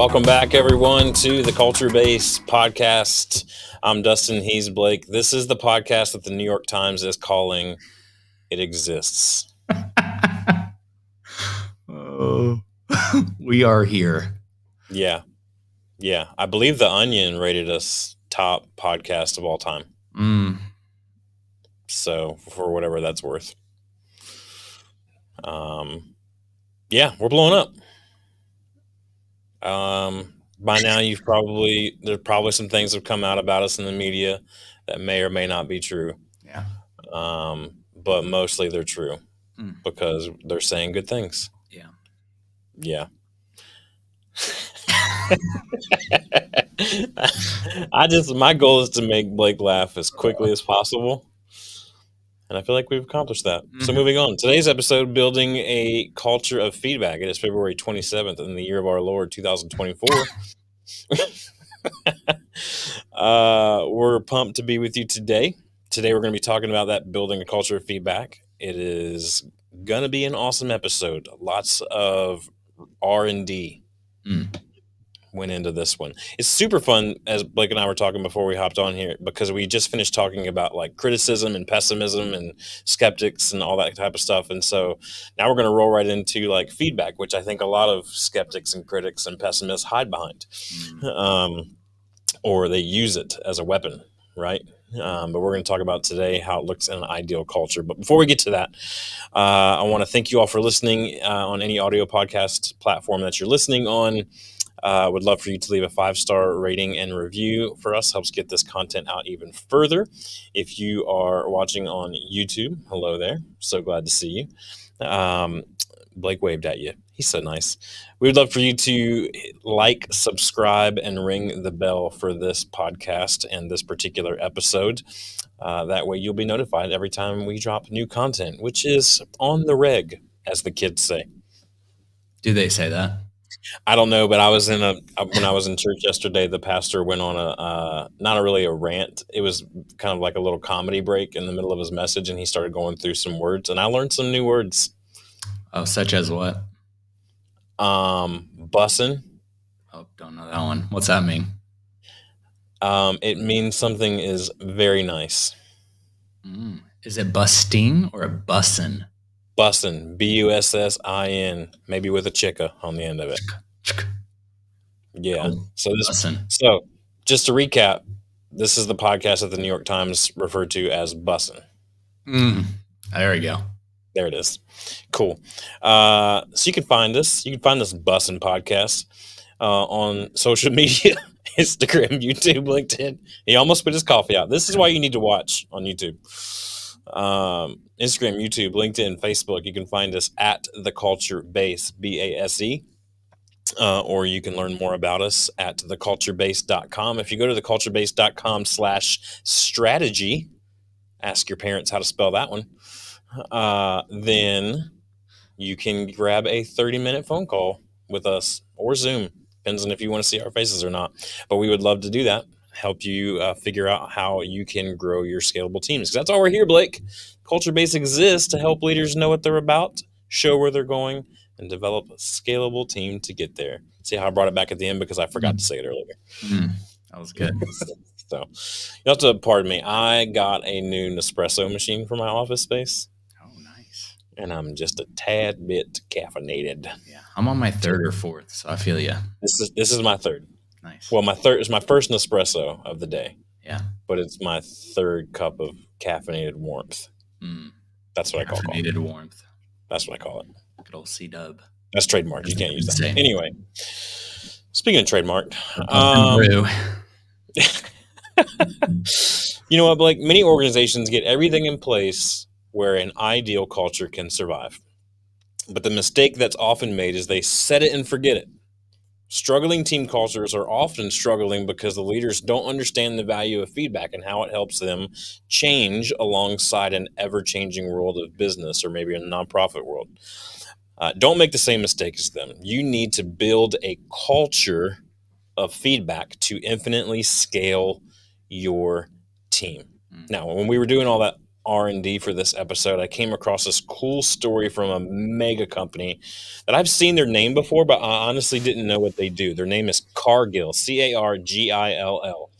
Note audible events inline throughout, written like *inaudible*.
Welcome back, everyone, to the Culture Base podcast. I'm Dustin. He's Blake. This is the podcast that the New York Times is calling It Exists. *laughs* oh, *laughs* we are here. Yeah. Yeah. I believe The Onion rated us top podcast of all time. Mm. So, for whatever that's worth. Um, yeah, we're blowing up. Um, by now, you've probably there's probably some things have come out about us in the media that may or may not be true. Yeah. Um, but mostly they're true Mm. because they're saying good things. Yeah. Yeah. *laughs* *laughs* I just my goal is to make Blake laugh as quickly as possible. And I feel like we've accomplished that. So Mhm. moving on. Today's episode building a culture of feedback. It is February 27th in the year of our Lord 2024. *laughs* *laughs* uh, we're pumped to be with you today. Today we're going to be talking about that building a culture of feedback. It is going to be an awesome episode. Lots of R&D Mm. Went into this one. It's super fun as Blake and I were talking before we hopped on here because we just finished talking about like criticism and pessimism and skeptics and all that type of stuff. And so now we're going to roll right into like feedback, which I think a lot of skeptics and critics and pessimists hide behind. Mm. *laughs* Um, or they use it as a weapon, right? Um, but we're going to talk about today how it looks in an ideal culture. But before we get to that, uh, I want to thank you all for listening uh, on any audio podcast platform that you're listening on. Uh, would love for you to leave a five star rating and review for us. Helps get this content out even further. If you are watching on YouTube, hello there. So glad to see you. Um, Blake waved at you. He's so nice. We would love for you to like, subscribe, and ring the bell for this podcast and this particular episode. Uh, that way, you'll be notified every time we drop new content, which is on the reg, as the kids say. Do they say that? I don't know, but I was in a when I was in church yesterday. The pastor went on a uh, not a really a rant. It was kind of like a little comedy break in the middle of his message, and he started going through some words, and I learned some new words. Oh, such as what? Um, bussin'. Oh, don't know that one. What's that mean? Um, it means something is very nice. Mm. Is it busting or a bussin? Bussin', B U S S I N, maybe with a chicka on the end of it. Yeah. So this Bussin. So, just to recap, this is the podcast that the New York Times referred to as Bussin'. Mm. There we go. There it is. Cool. Uh, so you can find us. You can find this Bussin' podcast uh, on social *laughs* media, Instagram, YouTube, LinkedIn. He almost put his coffee out. This is why you need to watch on YouTube. Um, Instagram, YouTube, LinkedIn, Facebook. You can find us at the Culture Base, B A S E. Uh, or you can learn more about us at theculturebase.com. If you go to theculturebase.com slash strategy, ask your parents how to spell that one, uh, then you can grab a 30 minute phone call with us or Zoom. Depends on if you want to see our faces or not. But we would love to do that. Help you uh, figure out how you can grow your scalable teams. that's all we're here, Blake. Culture Base exists to help leaders know what they're about, show where they're going, and develop a scalable team to get there. See how I brought it back at the end because I forgot to say it earlier. Mm. That was good. *laughs* so you have to pardon me. I got a new Nespresso machine for my office space, Oh, nice. and I'm just a tad bit caffeinated. Yeah. I'm on my third or fourth, so I feel you. This is this is my third. Nice. Well, my third is my first Nespresso of the day, yeah. but it's my third cup of caffeinated warmth. Mm. That's what I call it. Caffeinated warmth. That's what I call it. Good old C dub. That's trademark. You can't use that. Insane. Anyway, speaking of trademark, um, *laughs* you know what, Blake? Many organizations get everything in place where an ideal culture can survive. But the mistake that's often made is they set it and forget it. Struggling team cultures are often struggling because the leaders don't understand the value of feedback and how it helps them change alongside an ever changing world of business or maybe a nonprofit world. Uh, don't make the same mistake as them. You need to build a culture of feedback to infinitely scale your team. Mm. Now, when we were doing all that r&d for this episode i came across this cool story from a mega company that i've seen their name before but i honestly didn't know what they do. Their name is cargill c-a-r-g-i-l-l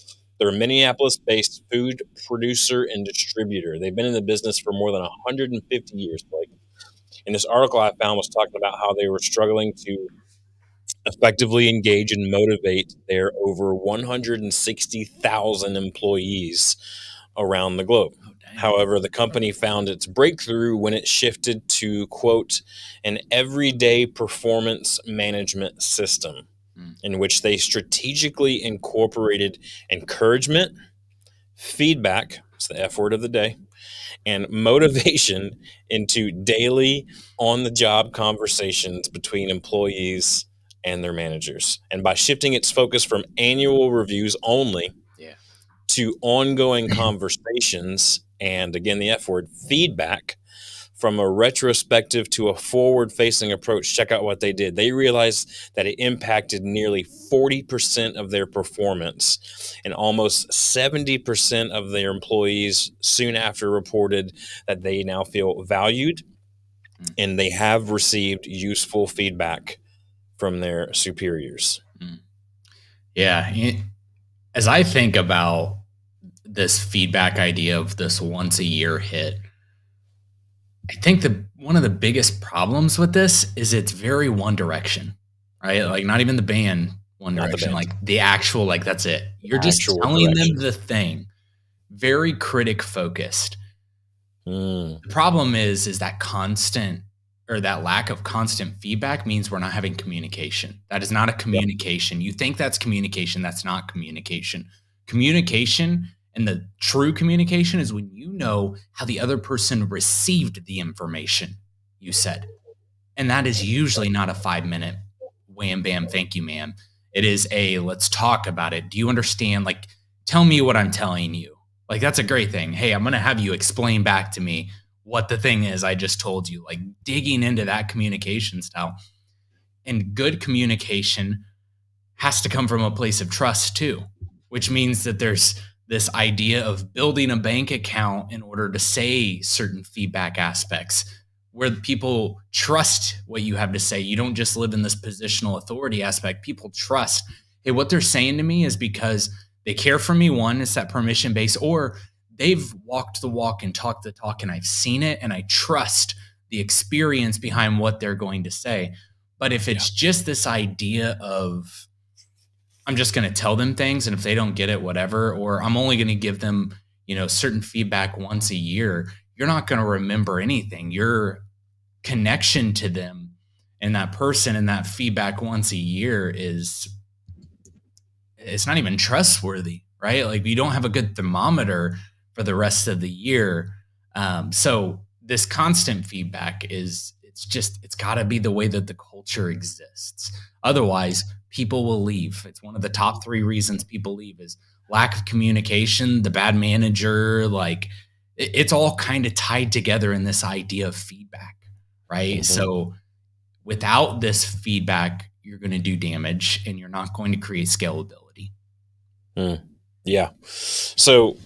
they're a minneapolis-based food producer and distributor. They've been in the business for more than 150 years blake. And this article i found was talking about how they were struggling to effectively engage and motivate their over 160,000 employees around the globe. Oh. However, the company found its breakthrough when it shifted to, quote, an everyday performance management system Mm. in which they strategically incorporated encouragement, feedback, it's the F word of the day, and motivation into daily on the job conversations between employees and their managers. And by shifting its focus from annual reviews only. To ongoing conversations and again the F word feedback from a retrospective to a forward facing approach check out what they did they realized that it impacted nearly 40% of their performance and almost 70% of their employees soon after reported that they now feel valued Mm. and they have received useful feedback from their superiors Yeah. As I think about this feedback idea of this once a year hit, I think the one of the biggest problems with this is it's very one direction, right? Like not even the band one Not the direction, band. like the actual, like that's it. You're just telling direction. them the thing. Very critic focused. Mm, The problem is, is that constant or that lack of constant feedback means we're not having communication. That is not a communication. You think that's communication. That's not communication. Communication and the true communication is when you know how the other person received the information you said. And that is usually not a five minute wham bam, thank you, ma'am. It is a let's talk about it. Do you understand? Like, tell me what I'm telling you. Like, that's a great thing. Hey, I'm going to have you explain back to me what the thing is I just told you. Like, digging into that communication style. And good communication has to come from a place of trust, too, which means that there's this idea of building a bank account in order to say certain feedback aspects where people trust what you have to say. You don't just live in this positional authority aspect. People trust, hey, what they're saying to me is because they care for me. One, it's that permission base, or they've walked the walk and talked the talk, and I've seen it, and I trust the experience behind what they're going to say. But if it's just this idea of, I'm just going to tell them things, and if they don't get it, whatever, or I'm only going to give them, you know, certain feedback once a year, you're not going to remember anything. Your connection to them and that person and that feedback once a year is it's not even trustworthy, right? Like you don't have a good thermometer for the rest of the year. Um, so this constant feedback is it's just it's got to be the way that the culture exists. Otherwise, people will leave. It's one of the top three reasons people leave is lack of communication, the bad manager, like it- it's all kind of tied together in this idea of feedback, right? Mhm. So without this feedback, you're going to do damage and you're not going to create scalability. yeah so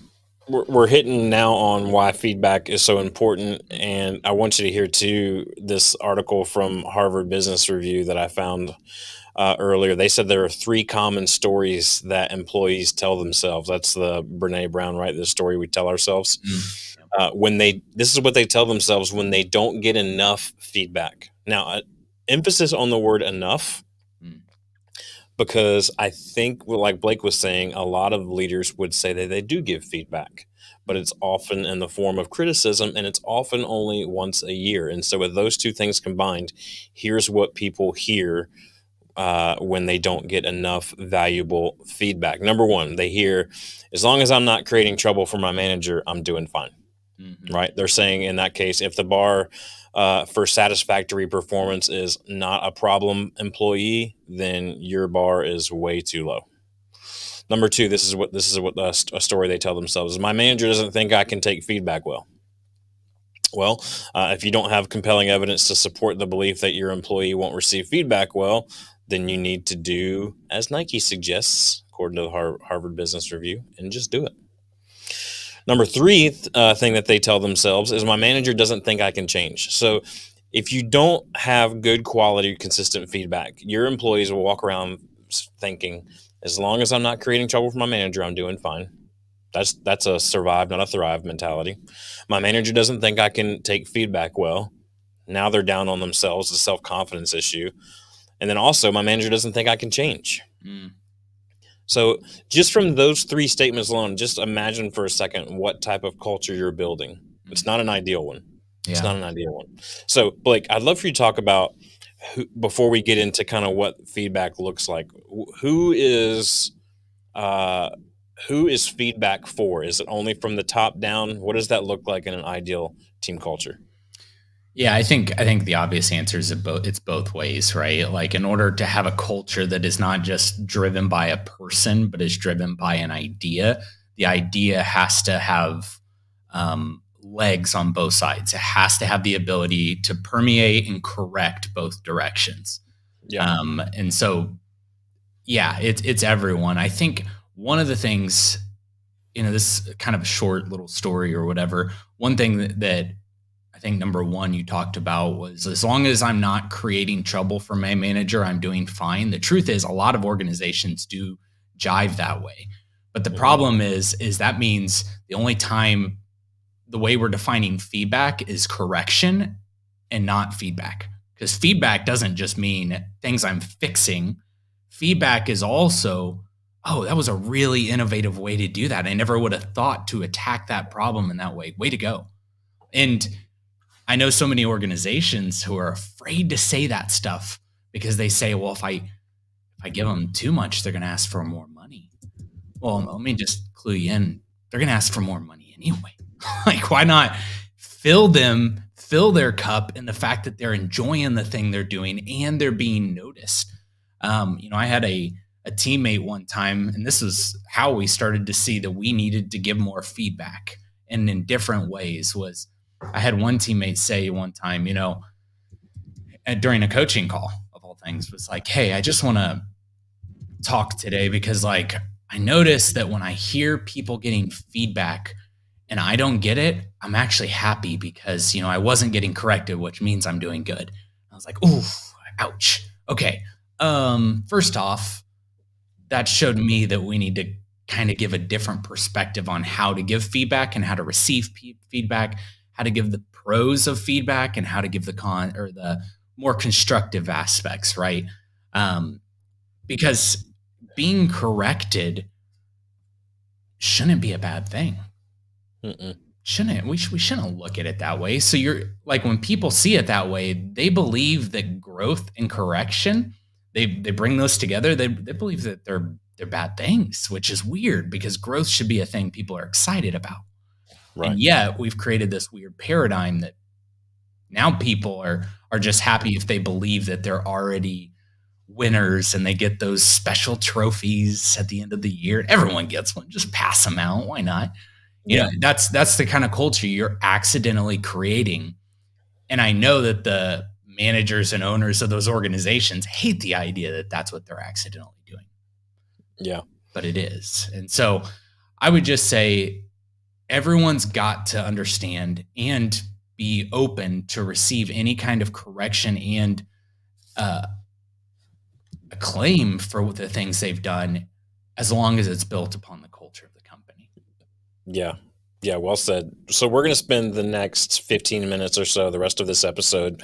we're, we're hitting now on why feedback is so important and i want you to hear too this article from harvard business review that i found uh, earlier. They said there are three common stories that employees tell themselves. That's the brene brown right? The story we tell ourselves. Uh, when they this is what they tell themselves when they don't get enough feedback. Now uh, emphasis on the word enough Mm. Because i think like blake was saying a lot of leaders would say that they do give feedback but it's often in the form of criticism and it's often only once a year and so with those two things combined here's what people hear uh, when they don't get enough valuable feedback number one they hear as long as i'm not creating trouble for my manager i'm doing fine Mhm. right? They're saying in that case, if the bar uh, for satisfactory performance is not a problem employee, then your bar is way too low. Number two, this is what this is what a, st- a story they tell themselves is my manager doesn't think I can take feedback well. Well, uh, if you don't have compelling evidence to support the belief that your employee won't receive feedback well, then you need to do as Nike suggests, according to the Har- Harvard Business Review, and just do it. Number three uh, thing that they tell themselves is my manager doesn't think I can change. So if you don't have good quality, consistent feedback, your employees will walk around thinking, as long as I'm not creating trouble for my manager, I'm doing fine. That's that's a survive, not a thrive mentality. My manager doesn't think I can take feedback well. Now they're down on themselves, a self confidence issue. And then also, my manager doesn't think I can change. Mm. So, just from those three statements alone, just imagine for a second what type of culture you're building. It's not an ideal one. Yeah. It's not an ideal one. So, Blake, I'd love for you to talk about who, before we get into kind of what feedback looks like. Who is uh, who is feedback for? Is it only from the top down? What does that look like in an ideal team culture? Yeah, I think I think the obvious answer is both it's both ways, right? Like in order to have a culture that is not just driven by a person, but is driven by an idea, the idea has to have um, legs on both sides. It has to have the ability to permeate and correct both directions. Yeah. Um, and so, yeah, it's it's everyone. I think one of the things, you know, this kind of a short little story or whatever. One thing that, that think number one you talked about was as long as I'm not creating trouble for my manager, I'm doing fine. The truth is, a lot of organizations do jive that way. But the mm-hmm. problem is, is that means the only time the way we're defining feedback is correction and not feedback. Because feedback doesn't just mean things I'm fixing. Feedback is also, oh, that was a really innovative way to do that. I never would have thought to attack that problem in that way. Way to go. And I know so many organizations who are afraid to say that stuff because they say, well, if I if I give them too much, they're going to ask for more money. Well, let me just clue you in. They're going to ask for more money anyway. *laughs* like, why not fill them, fill their cup in the fact that they're enjoying the thing they're doing and they're being noticed. Um, you know, I had a a teammate one time, and this is how we started to see that we needed to give more feedback and in different ways was I had one teammate say one time, you know, during a coaching call of all things, was like, "Hey, I just want to talk today because like I noticed that when I hear people getting feedback and I don't get it, I'm actually happy because you know I wasn't getting corrected, which means I'm doing good." I was like, "Ooh, ouch." Okay. Um, first off, that showed me that we need to kind of give a different perspective on how to give feedback and how to receive p- feedback how to give the pros of feedback and how to give the con or the more constructive aspects, right? Um, because being corrected shouldn't be a bad thing. Mm-mm. Shouldn't we? Sh- we shouldn't look at it that way. So you're like when people see it that way, they believe that growth and correction they they bring those together. They they believe that they're they're bad things, which is weird because growth should be a thing people are excited about. Right. And yet we've created this weird paradigm that now people are are just happy if they believe that they're already winners and they get those special trophies at the end of the year. Everyone gets one. Just pass them out. Why not? You yeah. know, that's that's the kind of culture you're accidentally creating. And I know that the managers and owners of those organizations hate the idea that that's what they're accidentally doing. Yeah. But it is. And so I would just say everyone's got to understand and be open to receive any kind of correction and uh, acclaim for the things they've done as long as it's built upon the culture of the company. Yeah. Yeah, well said. So we're going to spend the next 15 minutes or so, the rest of this episode,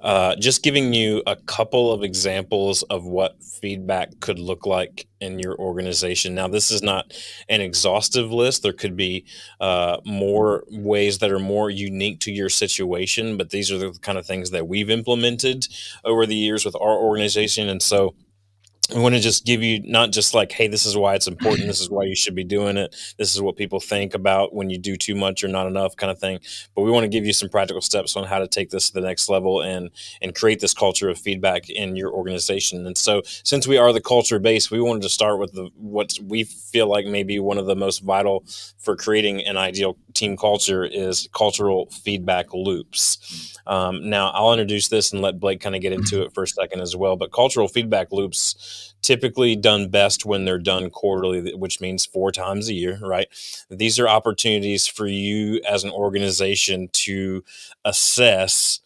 uh, just giving you a couple of examples of what feedback could look like in your organization. Now, this is not an exhaustive list. There could be uh, more ways that are more unique to your situation, but these are the kind of things that we've implemented over the years with our organization. And so, we want to just give you not just like hey this is why it's important. This is why you should be doing it. This is what people think about when you do too much or not enough kind of thing. But we want to give you some practical steps on how to take this to the next level and and create this culture of feedback in your organization. And so since we are the culture base we wanted to start with the what we feel like maybe one of the most vital for creating an ideal team culture is cultural feedback loops. Um, now i'll introduce this and let blake kind of get into it for a second as well but cultural feedback loops typically done best when they're done quarterly, which means four times a year, right? These are opportunities for you as an organization to assess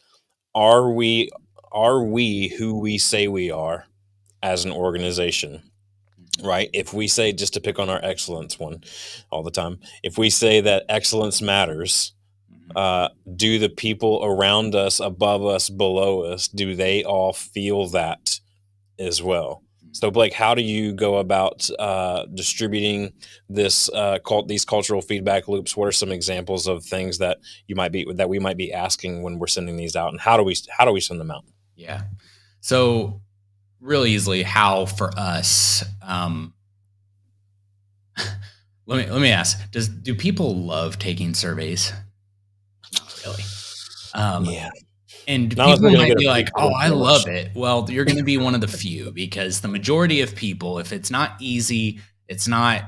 are we are we who we say we are as an organization right if we say just to pick on our excellence one all the time if we say that excellence matters mm-hmm. uh, do the people around us above us below us do they all feel that as well so blake how do you go about uh, distributing this uh, cult these cultural feedback loops? What are some examples of things that you might be that we might be asking when we're sending these out and how do we how do we send them out? Yeah. So really easily how for us um, *laughs* let me let me ask does do people love taking surveys? Not really. Um, yeah and Not people might be like oh i love it. Well you're going to be one of the few because the majority of people if it's not easy it's not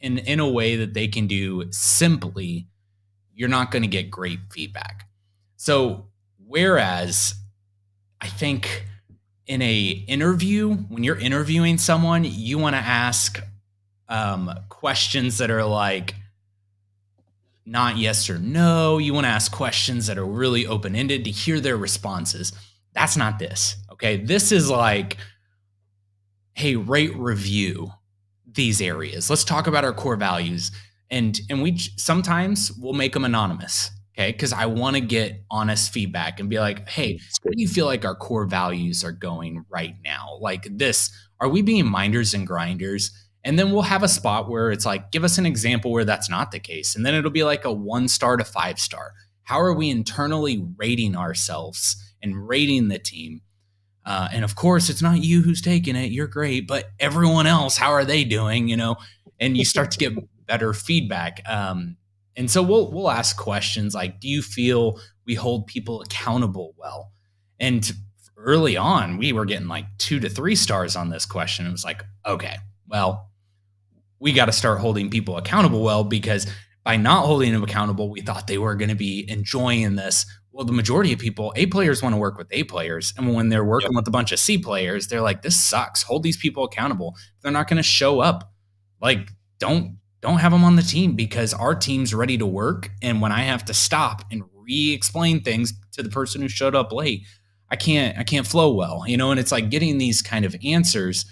in in a way that they can do simply you're not going to get great feedback. So whereas i think in a interview when you're interviewing someone you want to ask um, questions that are like not yes or no you want to ask questions that are really open-ended to hear their responses that's not this okay this is like hey rate review these areas let's talk about our core values and and we sometimes we'll make them anonymous Okay. Cause I want to get honest feedback and be like, hey, do you feel like our core values are going right now? Like this, are we being minders and grinders? And then we'll have a spot where it's like, give us an example where that's not the case. And then it'll be like a one star to five star. How are we internally rating ourselves and rating the team? Uh, and of course, it's not you who's taking it. You're great, but everyone else, how are they doing? You know, and you start to get *laughs* better feedback. Um, and so we'll we'll ask questions like, do you feel we hold people accountable well? And early on, we were getting like two to three stars on this question. It was like, okay, well, we got to start holding people accountable well because by not holding them accountable, we thought they were going to be enjoying this. Well, the majority of people, A players want to work with A players. And when they're working yep. with a bunch of C players, they're like, this sucks. Hold these people accountable. They're not going to show up. Like, don't don't have them on the team because our team's ready to work. And when I have to stop and re-explain things to the person who showed up late, I can't I can't flow well, you know. And it's like getting these kind of answers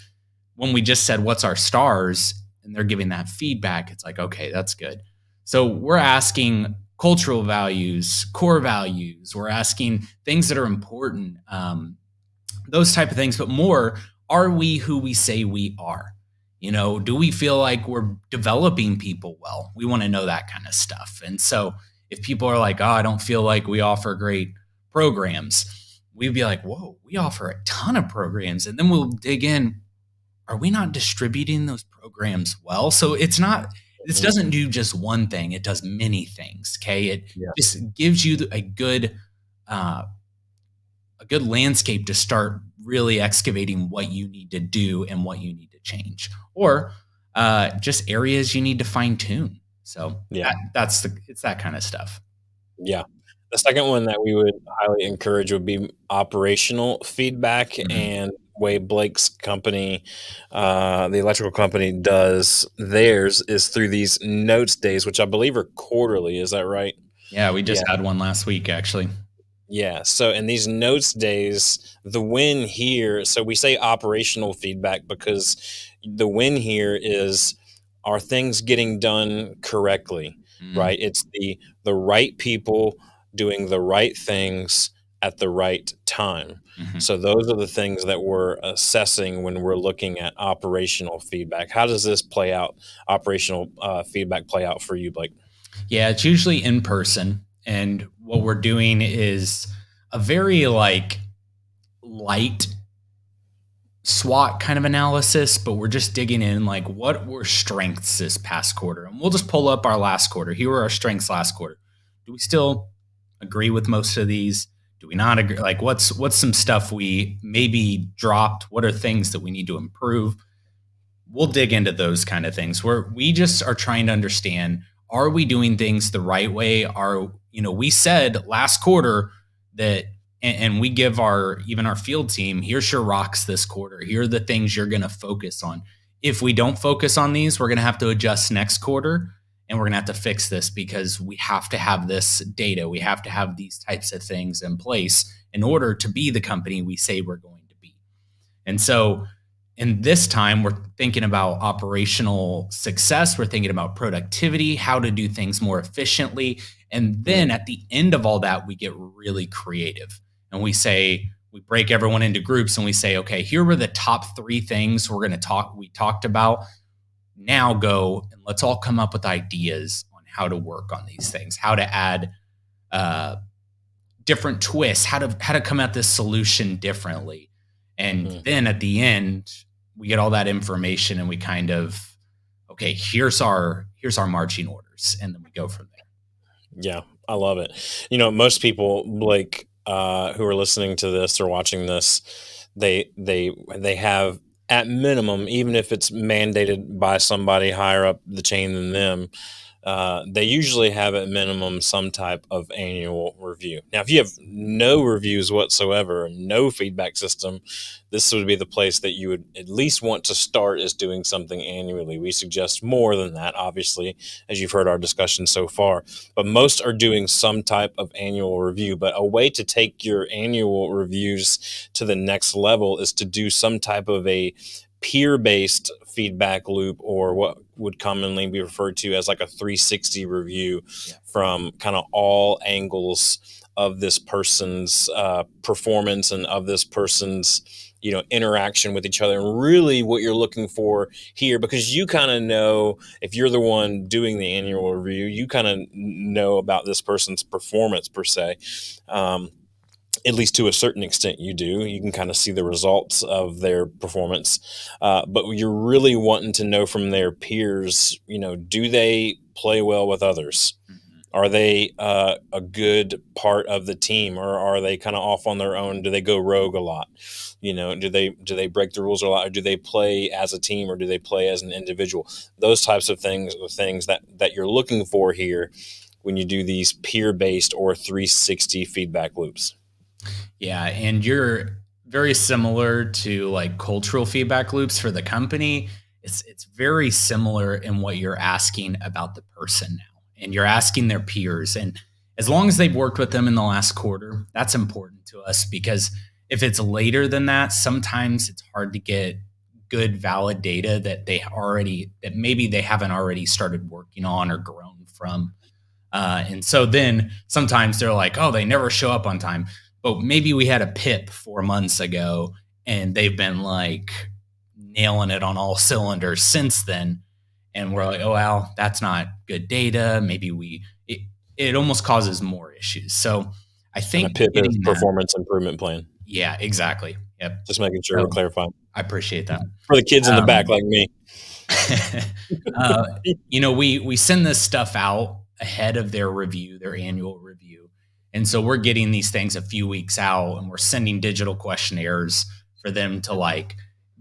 when we just said what's our stars, and they're giving that feedback. It's like okay, that's good. So we're asking cultural values, core values. We're asking things that are important, um, those type of things. But more, are we who we say we are? You know, do we feel like we're developing people well? We want to know that kind of stuff. And so if people are like, oh, I don't feel like we offer great programs, we'd be like, whoa, we offer a ton of programs. And then we'll dig in. Are we not distributing those programs well? So it's not, this mm-hmm. doesn't do just one thing, it does many things. Okay. It yeah. just gives you a good, uh, a good landscape to start really excavating what you need to do and what you need to change or uh, just areas you need to fine tune. So yeah, that, that's the it's that kind of stuff. Yeah. The second one that we would highly encourage would be operational feedback mm-hmm. and way Blake's company, uh, the electrical company, does theirs is through these notes days, which I believe are quarterly. Is that right? Yeah, we just yeah. had one last week actually. Yeah. So in these notes days, the win here, so we say operational feedback because the win here is are things getting done correctly, mm. right? It's the the right people doing the right things at the right time. Mm-hmm. So those are the things that we're assessing when we're looking at operational feedback. How does this play out? Operational uh, feedback play out for you, Blake? Yeah, it's usually in person. And what we're doing is a very like light SWOT kind of analysis, but we're just digging in like what were strengths this past quarter. And we'll just pull up our last quarter. Here were our strengths last quarter. Do we still agree with most of these? Do we not agree? Like what's what's some stuff we maybe dropped? What are things that we need to improve? We'll dig into those kind of things where we just are trying to understand are we doing things the right way? Are you know, we said last quarter that and, and we give our even our field team here's your rocks this quarter. Here are the things you're going to focus on. If we don't focus on these, we're going to have to adjust next quarter and we're going to have to fix this because we have to have this data. We have to have these types of things in place in order to be the company we say we're going to be. And so, in this time, we're thinking about operational success, we're thinking about productivity, how to do things more efficiently. And then at the end of all that, we get really creative and we say, we break everyone into groups and we say, okay, here were the top three things we're going to talk, we talked about. Now go and let's all come up with ideas on how to work on these things, how to add uh, different twists, how to how to come at this solution differently. And mm-hmm. then at the end, we get all that information and we kind of okay here's our here's our marching orders and then we go from there yeah i love it you know most people like uh, who are listening to this or watching this they they they have at minimum even if it's mandated by somebody higher up the chain than them uh, they usually have at minimum some type of annual review. Now, if you have no reviews whatsoever, no feedback system, this would be the place that you would at least want to start is doing something annually. We suggest more than that, obviously, as you've heard our discussion so far. But most are doing some type of annual review. But a way to take your annual reviews to the next level is to do some type of a peer based feedback loop or what would commonly be referred to as like a 360 review yeah. from kind of all angles of this person's uh, performance and of this person's you know interaction with each other and really what you're looking for here because you kind of know if you're the one doing the annual review you kind of know about this person's performance per se um, at least to a certain extent you do. You can kind of see the results of their performance. Uh, but you're really wanting to know from their peers you know do they play well with others? Mm-hmm. are they uh, a good part of the team or are they kind of off on their own? Do they go rogue a lot? You know do they do they break the rules a lot or do they play as a team or do they play as an individual? Those types of things are things that that you're looking for here when you do these peer based or 360 feedback loops yeah, and you're very similar to like cultural feedback loops for the company. It's it's very similar in what you're asking about the person now. And you're asking their peers and as long as they've worked with them in the last quarter, that's important to us because if it's later than that, sometimes it's hard to get good valid data that they already that maybe they haven't already started working on or grown from. Uh, and so then sometimes they're like, oh, they never show up on time but maybe we had a pip four months ago and they've been like nailing it on all *laughs* cylinders since then. And we're like oh well that's not good data. Maybe we it, it almost causes more issues. So i think a pip is performance that, improvement plan. Yeah exactly. Yep. Just making sure so, we're clarifying. I appreciate that. For the kids in um, the back like me. *laughs* uh, you know we we send this stuff out ahead of their review their annual review and so we're getting these things a few weeks out and we're sending digital questionnaires for them to like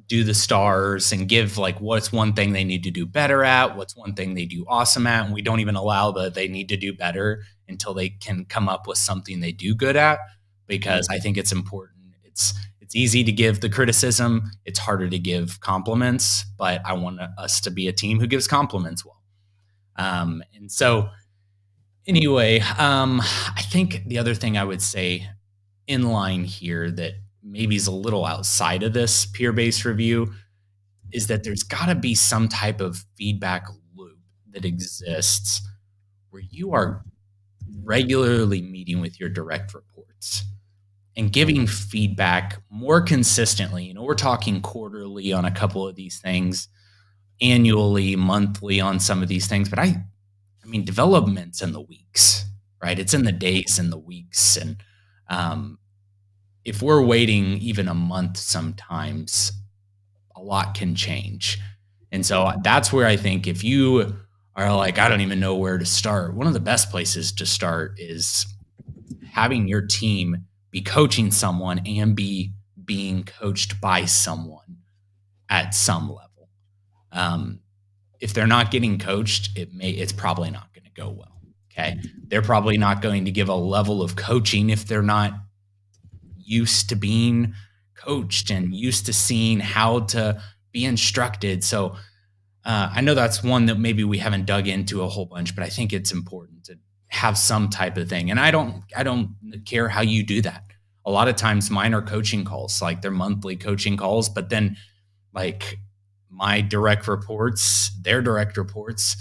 do the stars and give like what's one thing they need to do better at, what's one thing they do awesome at. And we don't even allow the they need to do better until they can come up with something they do good at because I think it's important. It's it's easy to give the criticism, it's harder to give compliments, but I want us to be a team who gives compliments well. Um, and so anyway, um, I think the other thing I would say in line here that maybe is a little outside of this peer based review is that there's got to be some type of feedback loop that exists where you are regularly meeting with your direct reports and giving feedback more consistently. You know, we're talking quarterly on a couple of these things, annually, monthly on some of these things, but I I mean, development's in the weeks, right? It's in the days and the weeks. And um, if we're waiting even a month sometimes, a lot can change. And so that's where I think if you are like, I don't even know where to start, one of the best places to start is having your team be coaching someone and be being coached by someone at some level. Um, if they're not getting coached, it may it's probably not going to go well. Okay. They're probably not going to give a level of coaching if they're not used to being coached and used to seeing how to be instructed. So uh, I know that's one that maybe we haven't dug into a whole bunch, but I think it's important to have some type of thing. And I don't, I don't care how you do that. A lot of times mine are coaching calls, like they're monthly coaching calls, but then like my direct reports, their direct reports,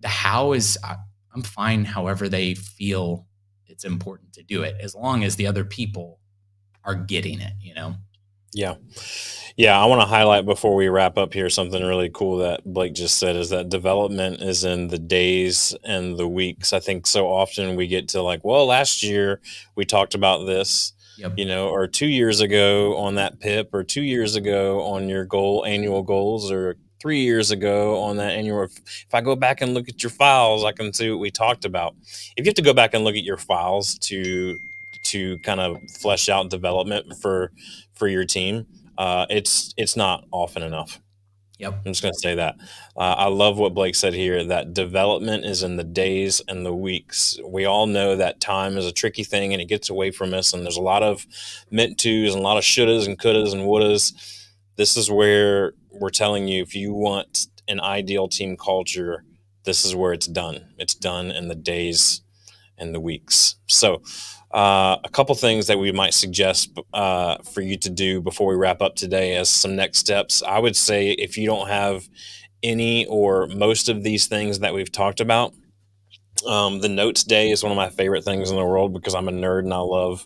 the how is I'm fine however they feel it's important to do it as long as the other people are getting it, you know? Yeah. Yeah, I want to highlight before we wrap up here something really cool that Blake just said is that development is in the days and the weeks. I think so often we get to like, well, last year we talked about this, yep. you know, or 2 years ago on that PIP or 2 years ago on your goal annual goals or 3 years ago on that annual if I go back and look at your files, I can see what we talked about. If you have to go back and look at your files to to kind of flesh out development for for your team, uh, it's it's not often enough. Yep. I'm just going to say that. Uh, I love what Blake said here that development is in the days and the weeks. We all know that time is a tricky thing and it gets away from us. And there's a lot of meant tos and a lot of shouldas and couldas and wouldas. This is where we're telling you if you want an ideal team culture, this is where it's done. It's done in the days and the weeks. So, uh, a couple things that we might suggest uh, for you to do before we wrap up today as some next steps. I would say if you don't have any or most of these things that we've talked about, um, the notes day is one of my favorite things in the world because I'm a nerd and I love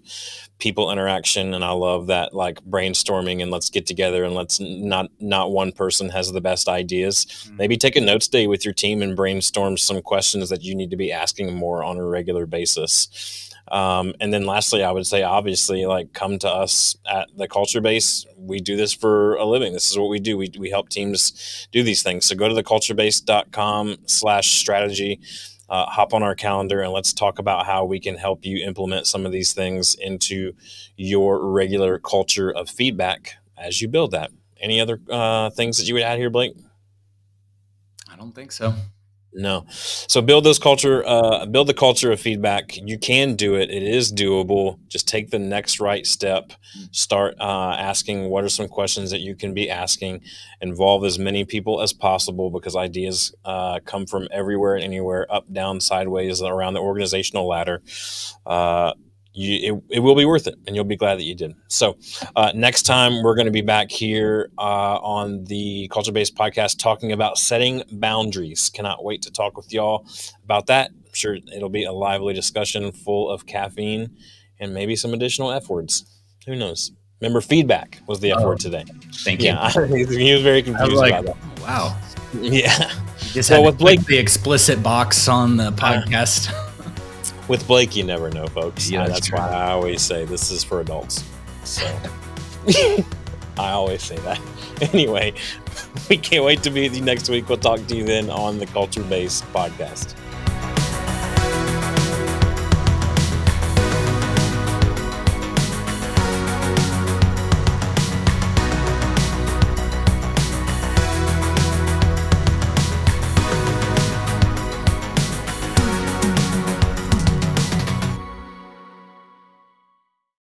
people interaction and I love that like brainstorming and let's get together and let's not not one person has the best ideas. Mm-hmm. Maybe take a notes day with your team and brainstorm some questions that you need to be asking more on a regular basis. Um, and then lastly, I would say, obviously, like come to us at the culture base. We do this for a living. This is what we do. We, we help teams do these things. So go to the culturebase.com slash strategy, uh, hop on our calendar and let's talk about how we can help you implement some of these things into your regular culture of feedback as you build that. Any other uh, things that you would add here, Blake? I don't think so. No. So build those culture, uh, build the culture of feedback. You can do it. It is doable. Just take the next right step. Start uh, asking what are some questions that you can be asking. Involve as many people as possible because ideas uh, come from everywhere and anywhere, up, down, sideways, around the organizational ladder. You, it, it will be worth it and you'll be glad that you did. So, uh, next time we're going to be back here uh, on the Culture Base podcast talking about setting boundaries. Cannot wait to talk with y'all about that. I'm sure it'll be a lively discussion full of caffeine and maybe some additional F words. Who knows? Remember, feedback was the F word oh, today. Thank you. *laughs* Yeah, he was very confused was like, about that. Wow. Yeah. You just well, with Blake, the explicit box on the uh, podcast. Uh, *laughs* with Blake, you never know, folks. Yeah, that's, that's why I always say this is for adults. So *laughs* I always say that. *laughs* Anyway, *laughs* we can't wait to be with you next week. We'll talk to you then on the Culture Base podcast.